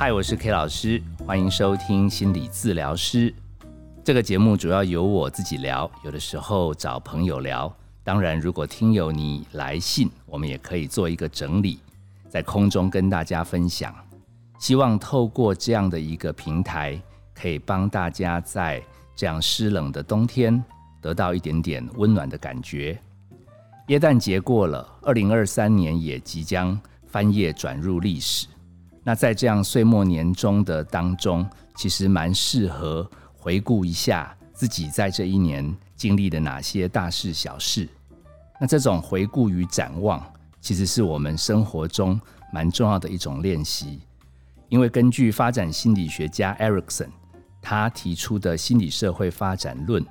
嗨，我是 K 老师，欢迎收听心理治疗师。这个节目主要由我自己聊，有的时候找朋友聊。当然，如果听友你来信，我们也可以做一个整理，在空中跟大家分享。希望透过这样的一个平台，可以帮大家在这样湿冷的冬天得到一点点温暖的感觉。耶诞节过了，二零二三年也即将翻页转入历史。那在这样岁末年终的当中，其实蛮适合回顾一下自己在这一年经历的哪些大事小事。那这种回顾与展望，其实是我们生活中蛮重要的一种练习。因为根据发展心理学家 Erikson 他提出的心理社会发展论，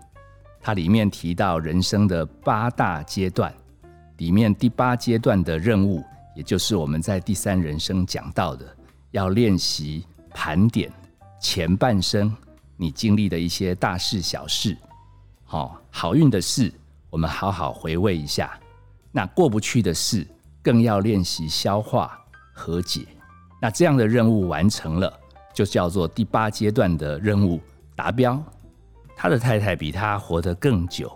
它里面提到人生的八大阶段。里面第八阶段的任务，也就是我们在第三人生讲到的，要练习盘点前半生你经历的一些大事小事。好，好运的事，我们好好回味一下；那过不去的事，更要练习消化和解。那这样的任务完成了，就叫做第八阶段的任务达标。他的太太比他活得更久。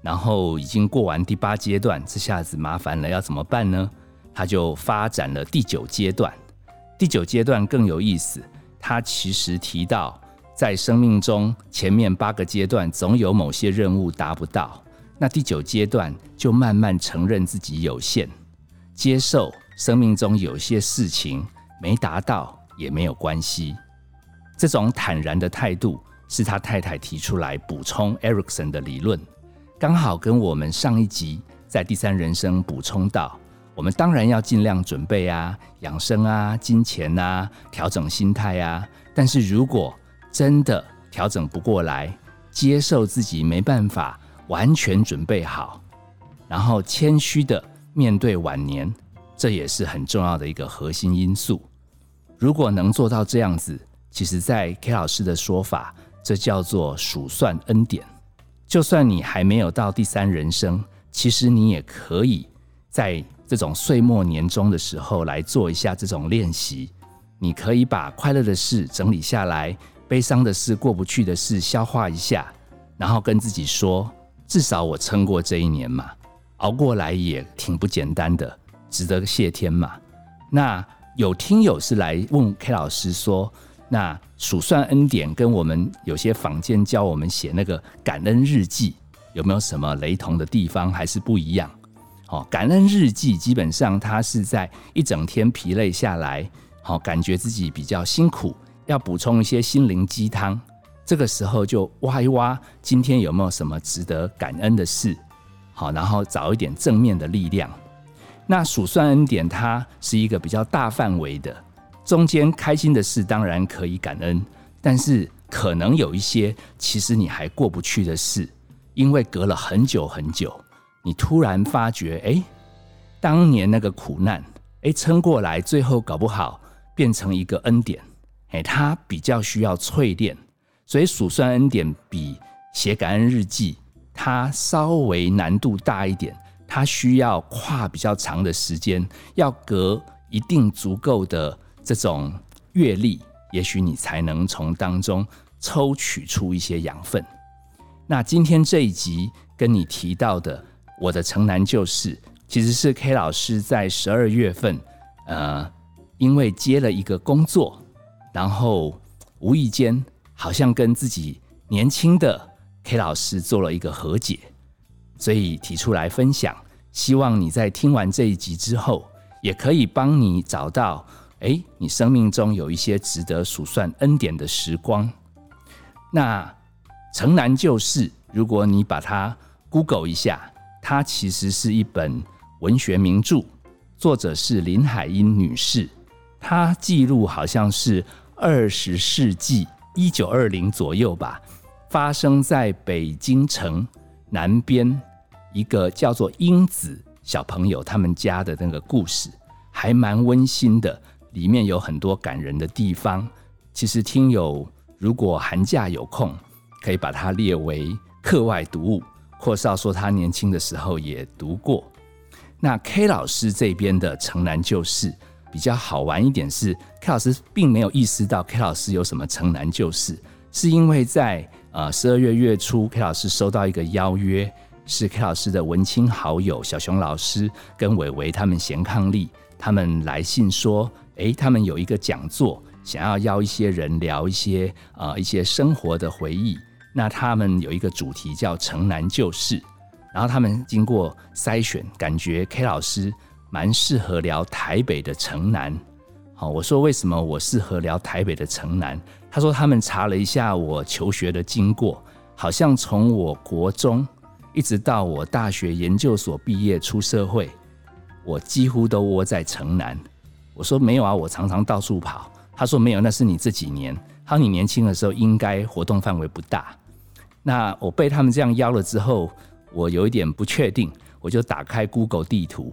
然后已经过完第八阶段，这下子麻烦了，要怎么办呢？他就发展了第九阶段。第九阶段更有意思，他其实提到，在生命中前面八个阶段总有某些任务达不到，那第九阶段就慢慢承认自己有限，接受生命中有些事情没达到也没有关系。这种坦然的态度是他太太提出来补充 Erikson 的理论。刚好跟我们上一集在第三人生补充到，我们当然要尽量准备啊，养生啊，金钱啊，调整心态啊。但是如果真的调整不过来，接受自己没办法完全准备好，然后谦虚的面对晚年，这也是很重要的一个核心因素。如果能做到这样子，其实，在 K 老师的说法，这叫做数算恩典。就算你还没有到第三人生，其实你也可以在这种岁末年终的时候来做一下这种练习。你可以把快乐的事整理下来，悲伤的事、过不去的事消化一下，然后跟自己说：至少我撑过这一年嘛，熬过来也挺不简单的，值得谢天嘛。那有听友是来问 K 老师说。那数算恩典跟我们有些坊间教我们写那个感恩日记有没有什么雷同的地方，还是不一样？哦，感恩日记基本上它是在一整天疲累下来，好感觉自己比较辛苦，要补充一些心灵鸡汤，这个时候就挖一挖，今天有没有什么值得感恩的事？好，然后找一点正面的力量。那数算恩典它是一个比较大范围的。中间开心的事当然可以感恩，但是可能有一些其实你还过不去的事，因为隔了很久很久，你突然发觉，哎，当年那个苦难，哎，撑过来，最后搞不好变成一个恩典，哎，它比较需要淬炼，所以数算恩典比写感恩日记它稍微难度大一点，它需要跨比较长的时间，要隔一定足够的。这种阅历，也许你才能从当中抽取出一些养分。那今天这一集跟你提到的，我的城南旧事，其实是 K 老师在十二月份，呃，因为接了一个工作，然后无意间好像跟自己年轻的 K 老师做了一个和解，所以提出来分享。希望你在听完这一集之后，也可以帮你找到。哎，你生命中有一些值得数算恩典的时光。那《城南旧事》，如果你把它 Google 一下，它其实是一本文学名著，作者是林海音女士。她记录好像是二十世纪一九二零左右吧，发生在北京城南边一个叫做英子小朋友他们家的那个故事，还蛮温馨的。里面有很多感人的地方。其实听友如果寒假有空，可以把它列为课外读物。阔少说他年轻的时候也读过。那 K 老师这边的《城南旧事》，比较好玩一点是，K 老师并没有意识到 K 老师有什么城南旧事，是因为在呃十二月月初，K 老师收到一个邀约，是 K 老师的文青好友小熊老师跟伟伟他们贤康利他们来信说，诶，他们有一个讲座，想要邀一些人聊一些呃一些生活的回忆。那他们有一个主题叫城南旧事，然后他们经过筛选，感觉 K 老师蛮适合聊台北的城南。好，我说为什么我适合聊台北的城南？他说他们查了一下我求学的经过，好像从我国中一直到我大学研究所毕业出社会，我几乎都窝在城南。我说没有啊，我常常到处跑。他说没有，那是你这几年。他说你年轻的时候应该活动范围不大。那我被他们这样邀了之后，我有一点不确定，我就打开 Google 地图，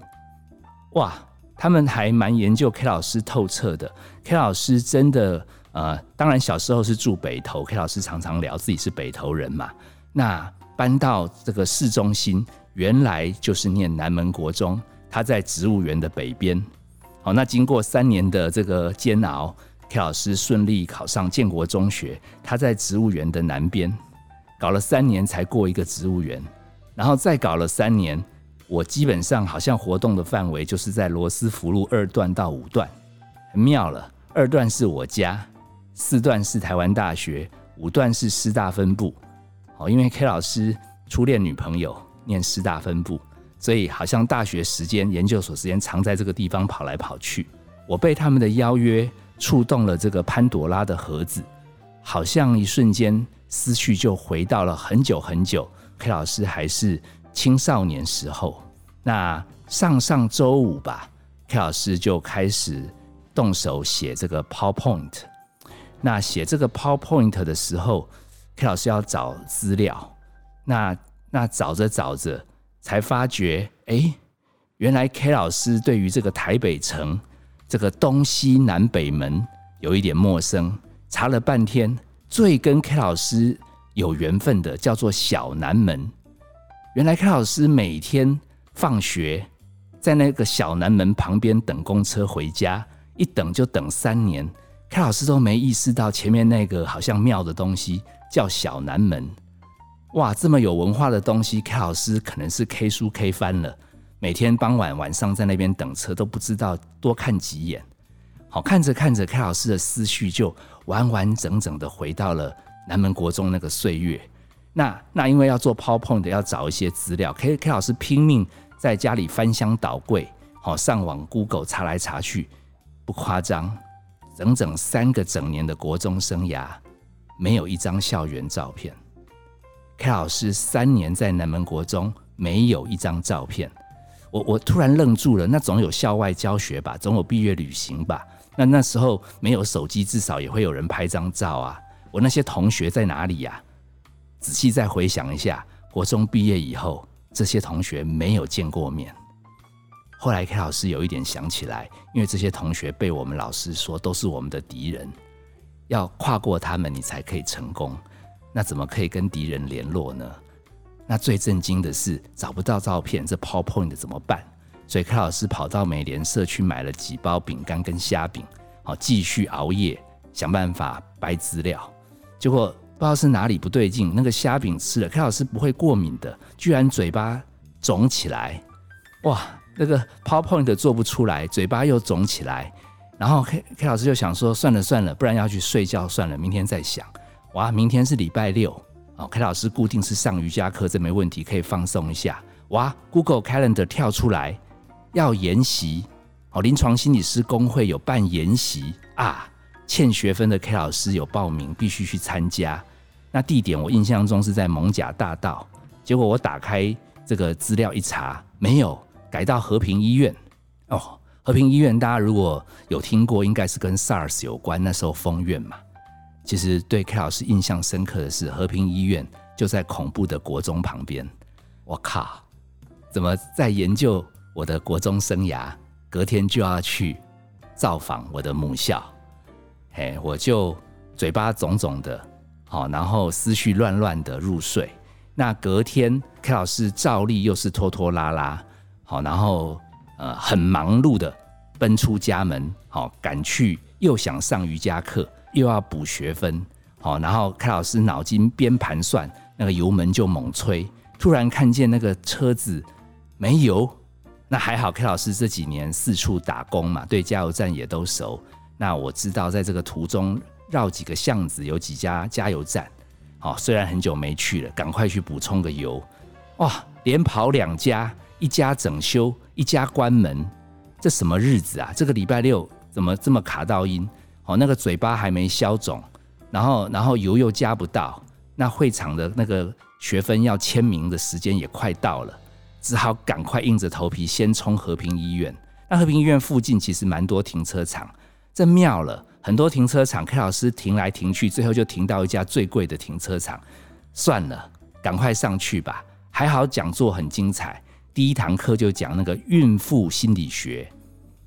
哇，他们还蛮研究 K 老师透彻的。K 老师真的，呃，当然小时候是住北投，K 老师常常聊自己是北投人嘛。那搬到这个市中心，原来就是念南门国中，他在植物园的北边。好，那经过三年的这个煎熬，K 老师顺利考上建国中学，他在植物园的南边。搞了三年才过一个植物园，然后再搞了三年，我基本上好像活动的范围就是在罗斯福路二段到五段，很妙了。二段是我家，四段是台湾大学，五段是师大分部。哦，因为 K 老师初恋女朋友念师大分部，所以好像大学时间、研究所时间常在这个地方跑来跑去。我被他们的邀约触动了这个潘朵拉的盒子，好像一瞬间。思绪就回到了很久很久，K 老师还是青少年时候。那上上周五吧，K 老师就开始动手写这个 PowerPoint。那写这个 PowerPoint 的时候，K 老师要找资料。那那找着找着，才发觉，哎，原来 K 老师对于这个台北城这个东西南北门有一点陌生。查了半天。最跟 K 老师有缘分的叫做小南门。原来 K 老师每天放学在那个小南门旁边等公车回家，一等就等三年。K 老师都没意识到前面那个好像庙的东西叫小南门。哇，这么有文化的东西，K 老师可能是 K 书 K 翻了。每天傍晚晚上在那边等车，都不知道多看几眼。好看着看着，K 老师的思绪就。完完整整的回到了南门国中那个岁月。那那因为要做 PowerPoint，要找一些资料，K K 老师拼命在家里翻箱倒柜，好上网 Google 查来查去，不夸张，整整三个整年的国中生涯，没有一张校园照片。K 老师三年在南门国中没有一张照片，我我突然愣住了。那总有校外教学吧，总有毕业旅行吧。那那时候没有手机，至少也会有人拍张照啊。我那些同学在哪里呀？仔细再回想一下，国中毕业以后，这些同学没有见过面。后来 K 老师有一点想起来，因为这些同学被我们老师说都是我们的敌人，要跨过他们你才可以成功。那怎么可以跟敌人联络呢？那最震惊的是找不到照片，这 PowerPoint 怎么办？所以，K 老师跑到美联社去买了几包饼干跟虾饼，好继续熬夜想办法掰资料。结果不知道是哪里不对劲，那个虾饼吃了，K 老师不会过敏的，居然嘴巴肿起来。哇，那个 PowerPoint 做不出来，嘴巴又肿起来。然后 K K 老师就想说，算了算了，不然要去睡觉算了，明天再想。哇，明天是礼拜六，哦，K 老师固定是上瑜伽课，这没问题，可以放松一下。哇，Google Calendar 跳出来。要研习哦，临床心理师工会有办研习啊，欠学分的 K 老师有报名，必须去参加。那地点我印象中是在蒙甲大道，结果我打开这个资料一查，没有改到和平医院哦。和平医院大家如果有听过，应该是跟 SARS 有关，那时候封院嘛。其实对 K 老师印象深刻的是，和平医院就在恐怖的国中旁边。我靠，怎么在研究？我的国中生涯，隔天就要去造访我的母校，嘿，我就嘴巴肿肿的，好，然后思绪乱乱的入睡。那隔天 K 老师照例又是拖拖拉拉，好，然后呃很忙碌的奔出家门，好赶去，又想上瑜伽课，又要补学分，好，然后凯老师脑筋边盘算，那个油门就猛吹，突然看见那个车子没油，那还好，，K 老师这几年四处打工嘛，对加油站也都熟。那我知道，在这个途中绕几个巷子，有几家加油站，好，虽然很久没去了，赶快去补充个油，哇，连跑两家，一家整修，一家关门。这什么日子啊？这个礼拜六怎么这么卡到音？哦，那个嘴巴还没消肿，然后然后油又加不到，那会场的那个学分要签名的时间也快到了，只好赶快硬着头皮先冲和平医院。那和平医院附近其实蛮多停车场，这妙了，很多停车场 K 老师停来停去，最后就停到一家最贵的停车场。算了，赶快上去吧。还好讲座很精彩。第一堂课就讲那个孕妇心理学，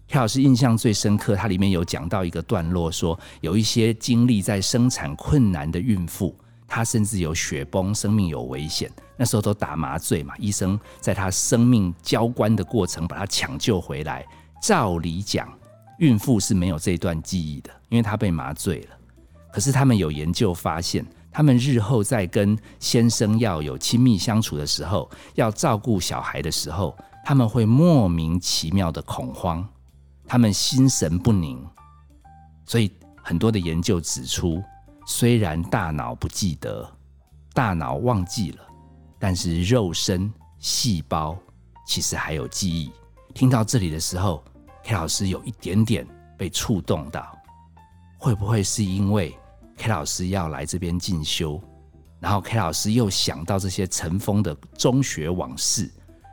蔡老师印象最深刻。它里面有讲到一个段落，说有一些经历在生产困难的孕妇，她甚至有血崩，生命有危险。那时候都打麻醉嘛，医生在她生命交关的过程把她抢救回来。照理讲，孕妇是没有这段记忆的，因为她被麻醉了。可是他们有研究发现。他们日后在跟先生要有亲密相处的时候，要照顾小孩的时候，他们会莫名其妙的恐慌，他们心神不宁。所以很多的研究指出，虽然大脑不记得，大脑忘记了，但是肉身细胞其实还有记忆。听到这里的时候，K 老师有一点点被触动到，会不会是因为？K 老师要来这边进修，然后 K 老师又想到这些尘封的中学往事，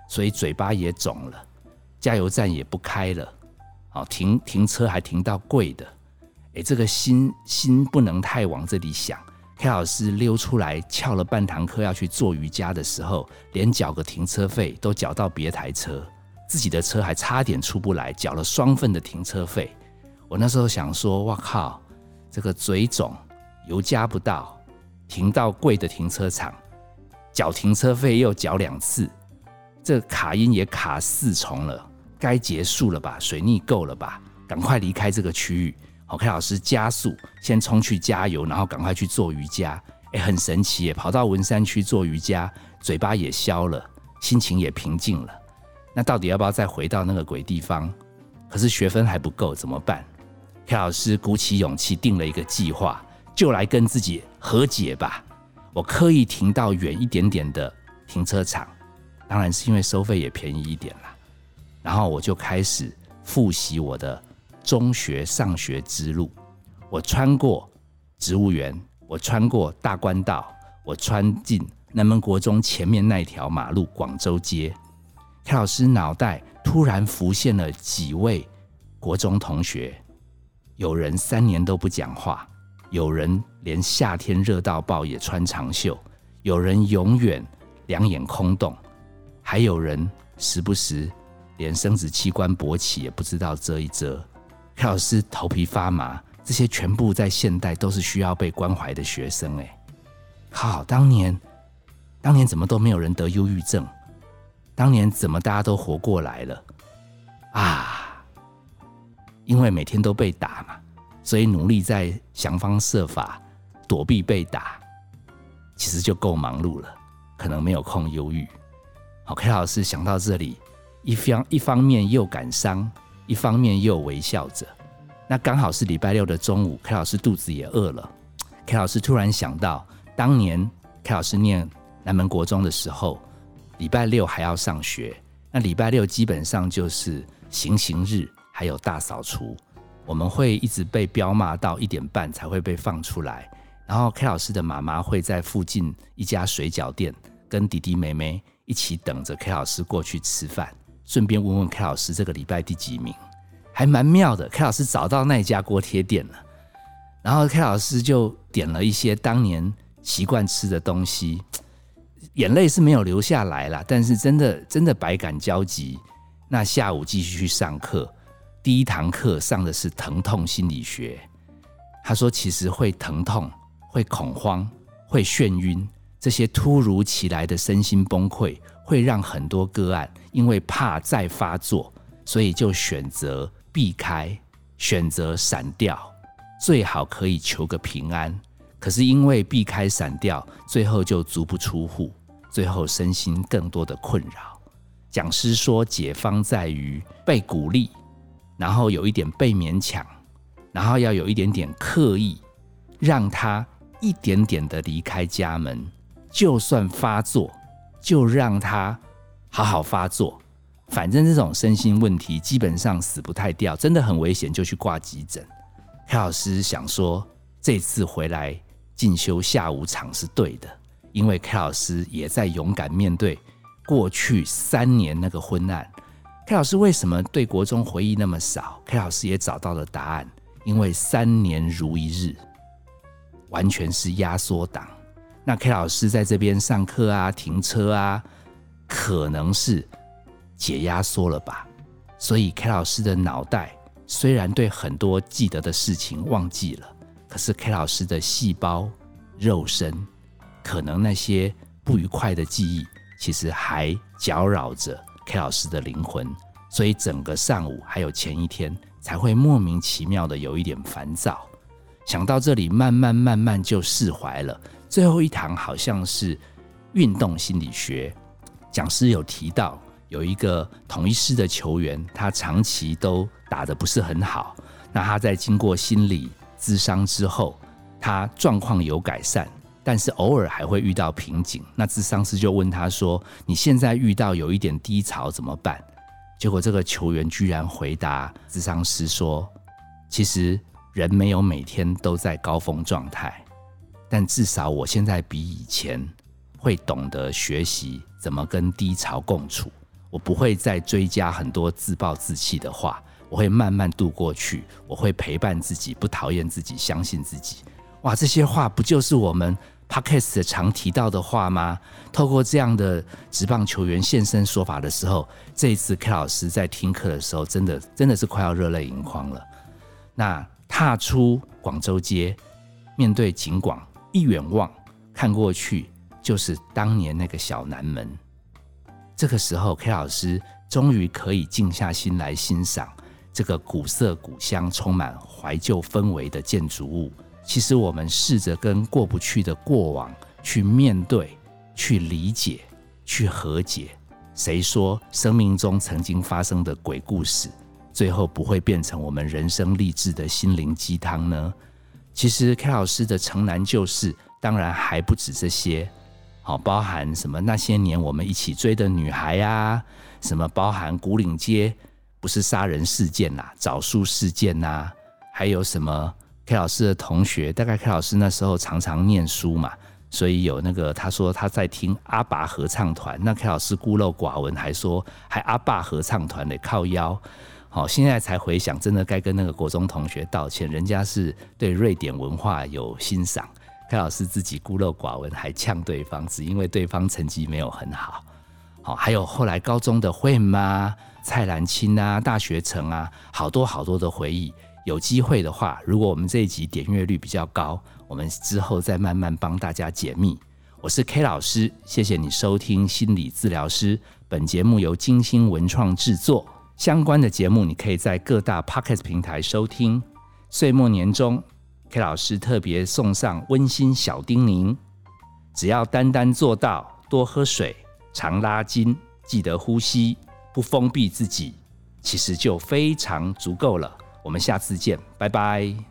所以嘴巴也肿了，加油站也不开了，好停停车还停到贵的，哎，这个心心不能太往这里想。K 老师溜出来翘了半堂课要去做瑜伽的时候，连缴个停车费都缴到别台车，自己的车还差点出不来，缴了双份的停车费。我那时候想说，哇靠，这个嘴肿。油加不到，停到贵的停车场，缴停车费又缴两次，这卡音也卡四重了，该结束了吧？水逆够了吧？赶快离开这个区域。好，K 老师加速，先冲去加油，然后赶快去做瑜伽。哎，很神奇耶！跑到文山区做瑜伽，嘴巴也消了，心情也平静了。那到底要不要再回到那个鬼地方？可是学分还不够，怎么办？K 老师鼓起勇气定了一个计划。就来跟自己和解吧。我刻意停到远一点点的停车场，当然是因为收费也便宜一点啦。然后我就开始复习我的中学上学之路。我穿过植物园，我穿过大关道，我穿进南门国中前面那条马路广州街。蔡老师脑袋突然浮现了几位国中同学，有人三年都不讲话。有人连夏天热到爆也穿长袖，有人永远两眼空洞，还有人时不时连生殖器官勃起也不知道遮一遮。蔡老师头皮发麻，这些全部在现代都是需要被关怀的学生。哎，好！当年，当年怎么都没有人得忧郁症？当年怎么大家都活过来了？啊，因为每天都被打嘛。所以努力在想方设法躲避被打，其实就够忙碌了，可能没有空忧郁。好，K 老师想到这里，一方一方面又感伤，一方面又微笑着。那刚好是礼拜六的中午，K 老师肚子也饿了。K 老师突然想到，当年 K 老师念南门国中的时候，礼拜六还要上学，那礼拜六基本上就是行刑日，还有大扫除。我们会一直被彪骂到一点半才会被放出来，然后 K 老师的妈妈会在附近一家水饺店跟弟弟妹妹一起等着 K 老师过去吃饭，顺便问问 K 老师这个礼拜第几名，还蛮妙的。K 老师找到那家锅贴店了，然后 K 老师就点了一些当年习惯吃的东西，眼泪是没有流下来了，但是真的真的百感交集。那下午继续去上课。第一堂课上的是疼痛心理学。他说，其实会疼痛、会恐慌、会眩晕，这些突如其来的身心崩溃，会让很多个案因为怕再发作，所以就选择避开，选择闪掉，最好可以求个平安。可是因为避开闪掉，最后就足不出户，最后身心更多的困扰。讲师说，解方在于被鼓励，然后有一点被勉强，然后要有一点点刻意，让他一点点的离开家门。就算发作，就让他好好发作。反正这种身心问题基本上死不太掉，真的很危险，就去挂急诊。K 老师想说，这次回来进修下午场是对的，因为 K 老师也在勇敢面对过去三年那个昏暗。K 老师为什么对国中回忆那么少？K 老师也找到了答案，因为三年如一日，完全是压缩档。那 K 老师在这边上课啊、停车啊，可能是。解压缩了吧，所以 K 老师的脑袋虽然对很多记得的事情忘记了，可是 K 老师的细胞、肉身，可能那些不愉快的记忆，其实还搅扰着 K 老师的灵魂，所以整个上午还有前一天才会莫名其妙的有一点烦躁。想到这里，慢慢慢慢就释怀了。最后一堂好像是运动心理学，讲师有提到。有一个同一师的球员，他长期都打得不是很好。那他在经过心理咨商之后，他状况有改善，但是偶尔还会遇到瓶颈。那咨商师就问他说：“你现在遇到有一点低潮怎么办？”结果这个球员居然回答咨商师说：“其实人没有每天都在高峰状态，但至少我现在比以前会懂得学习怎么跟低潮共处。”我不会再追加很多自暴自弃的话，我会慢慢度过去。我会陪伴自己，不讨厌自己，相信自己。哇，这些话不就是我们 podcast 常提到的话吗？透过这样的职棒球员现身说法的时候，这一次 K 老师在听课的时候，真的真的是快要热泪盈眶了。那踏出广州街，面对景广，一远望看过去，就是当年那个小南门。这个时候，K 老师终于可以静下心来欣赏这个古色古香、充满怀旧氛围的建筑物。其实，我们试着跟过不去的过往去面对、去理解、去和解。谁说生命中曾经发生的鬼故事，最后不会变成我们人生励志的心灵鸡汤呢？其实，K 老师的城南旧事，当然还不止这些。好，包含什么？那些年我们一起追的女孩呀，什么包含古岭街不是杀人事件呐，找树事件呐，还有什么？K 老师的同学，大概 K 老师那时候常常念书嘛，所以有那个他说他在听阿爸合唱团，那 K 老师孤陋寡闻，还说还阿爸合唱团的靠腰。好，现在才回想，真的该跟那个国中同学道歉，人家是对瑞典文化有欣赏。蔡老师自己孤陋寡闻，还呛对方，只因为对方成绩没有很好。好，还有后来高中的慧妈、蔡澜清啊、大学城啊，好多好多的回忆。有机会的话，如果我们这一集点阅率比较高，我们之后再慢慢帮大家解密。我是 K 老师，谢谢你收听心理治疗师。本节目由金星文创制作，相关的节目你可以在各大 Pocket 平台收听。岁末年终。K 老师特别送上温馨小叮咛：只要单单做到多喝水、常拉筋、记得呼吸、不封闭自己，其实就非常足够了。我们下次见，拜拜。